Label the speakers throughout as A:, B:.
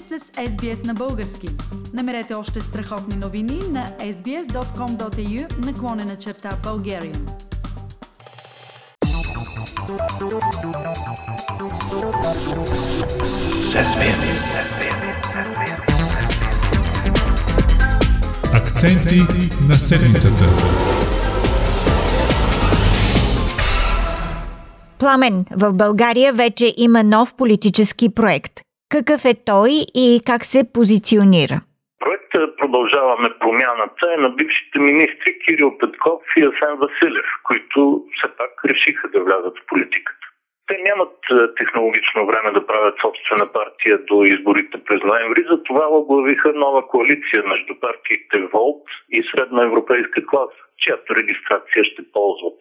A: сте с SBS на български. Намерете още страхотни новини на sbs.com.au наклонена черта Bulgarian.
B: Акценти на седмицата.
C: Пламен, в България вече има нов политически проект. Какъв е той и как се позиционира?
D: Проектът Продължаваме промяната е на бившите министри Кирил Петков и Асен Василев, които все пак решиха да влязат в политиката. Те нямат е, технологично време да правят собствена партия до изборите през ноември, затова оглавиха нова коалиция между партиите Волт и Средноевропейска класа, чиято регистрация ще ползват.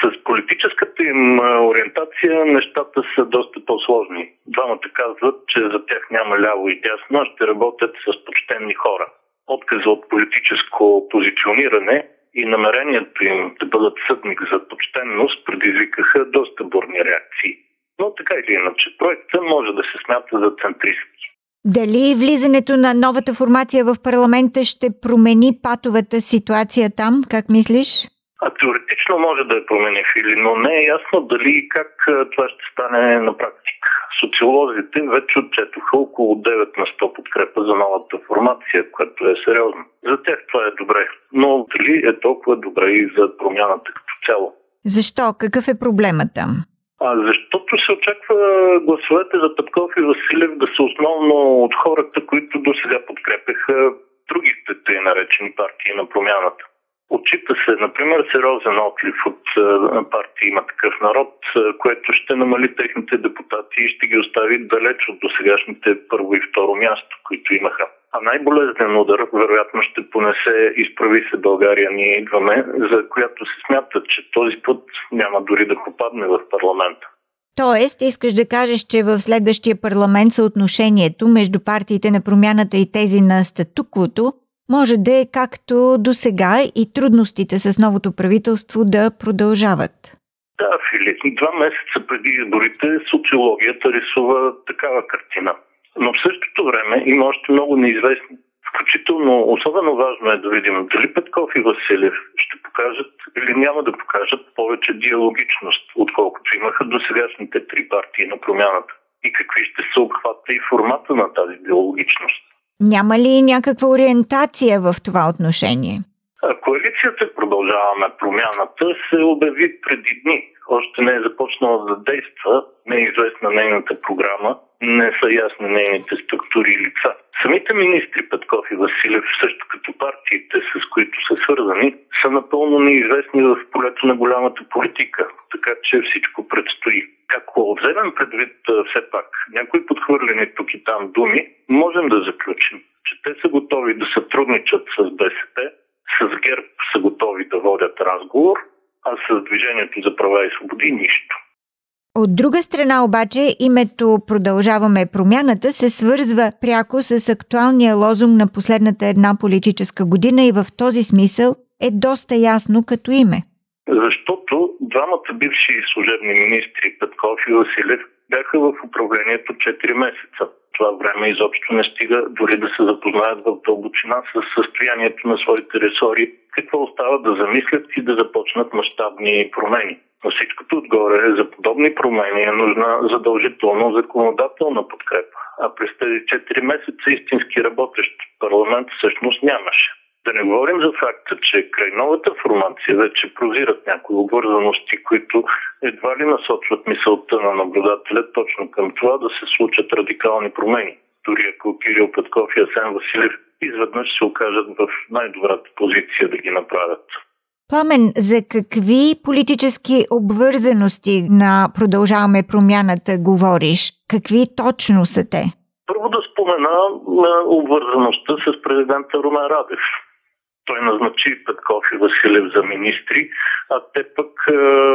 D: С политическата им ориентация нещата са доста по-сложни. Двамата казват, че за тях няма ляво и дясно, а ще работят с почтенни хора. Отказа от политическо позициониране и намерението им да бъдат съдник за почтенност предизвикаха доста бурни реакции. Но така или иначе, проектът може да се смята за центристски.
C: Дали влизането на новата формация в парламента ще промени патовата ситуация там, как мислиш?
D: Теоретично може да я промени Фили, но не е ясно дали и как това ще стане на практика. Социолозите вече отчетоха около 9 на 100 подкрепа за новата формация, което е сериозно. За тях това е добре, но дали е толкова добре и за промяната като цяло?
C: Защо? Какъв е проблемът там?
D: А, защото се очаква гласовете за Петков и Василев да са основно от хората, които до сега подкрепяха другите тъй наречени партии на промяната. Отчита се, например, сериозен отлив от партии има такъв народ, което ще намали техните депутати и ще ги остави далеч от досегашните първо и второ място, които имаха. А най-болезнен удар, вероятно, ще понесе изправи се България, ние идваме, за която се смята, че този път няма дори да попадне в парламента.
C: Тоест, искаш да кажеш, че в следващия парламент съотношението между партиите на промяната и тези на статуквото може да е както до сега и трудностите с новото правителство да продължават.
D: Да, Филип, два месеца преди изборите социологията рисува такава картина. Но в същото време има още много неизвестни. Включително особено важно е да видим дали Петков и Василев ще покажат или няма да покажат повече диалогичност, отколкото имаха до сегашните три партии на промяната. И какви ще са обхвата и формата на тази диалогичност.
C: Няма ли някаква ориентация в това отношение?
D: Коалицията Продължаваме промяната се обяви преди дни. Още не е започнала да действа, не е известна нейната програма, не са ясни нейните структури и лица. Самите министри Петков и Василев, също като партиите, с които са свързани, са напълно неизвестни в полето на голямата политика, така че всичко предстои. Ако вземем предвид все пак някои подхвърлени тук и там думи, можем да заключим, че те са готови да сътрудничат с БСП, с ГЕРБ са готови да водят разговор, а с Движението за права и свободи нищо.
C: От друга страна обаче името Продължаваме промяната се свързва пряко с актуалния лозунг на последната една политическа година и в този смисъл е доста ясно като име.
D: Защото двамата бивши служебни министри Петков и Василев бяха в управлението 4 месеца. Това време изобщо не стига дори да се запознаят в дълбочина с състоянието на своите ресори, какво остава да замислят и да започнат мащабни промени. На всичкото отгоре за подобни промени е нужна задължително законодателна подкрепа. А през тези 4 месеца истински работещ парламент всъщност нямаше. Да не говорим за факта, че край новата формация вече прозират някои обвързаности, които едва ли насочват мисълта на наблюдателя точно към това да се случат радикални промени. Дори ако Кирил Петков и Асен Василев изведнъж се окажат в най-добрата позиция да ги направят.
C: Пламен, за какви политически обвързаности на Продължаваме промяната говориш? Какви точно са те?
D: Първо да спомена обвързаността с президента Румен Радев. Той назначи Петков и Василев за министри, а те пък е,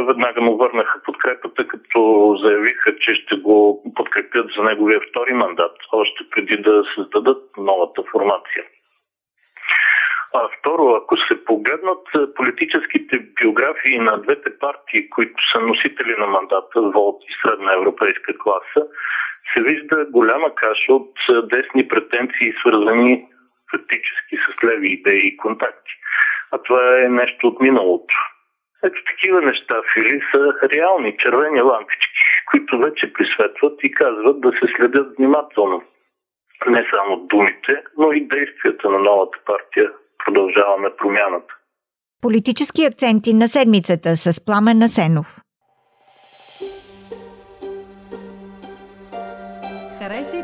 D: веднага му върнаха подкрепата, като заявиха, че ще го подкрепят за неговия втори мандат, още преди да създадат новата формация. А второ, ако се погледнат е, политическите биографии на двете партии, които са носители на мандата Волт и Средна европейска класа, се вижда голяма каша от десни претенции, свързани фактически с леви идеи и контакти. А това е нещо от миналото. Ето такива неща, Фили, са реални червени лампички, които вече присветват и казват да се следят внимателно. Не само думите, но и действията на новата партия. Продължаваме промяната.
C: Политически акценти на седмицата с Пламен Насенов.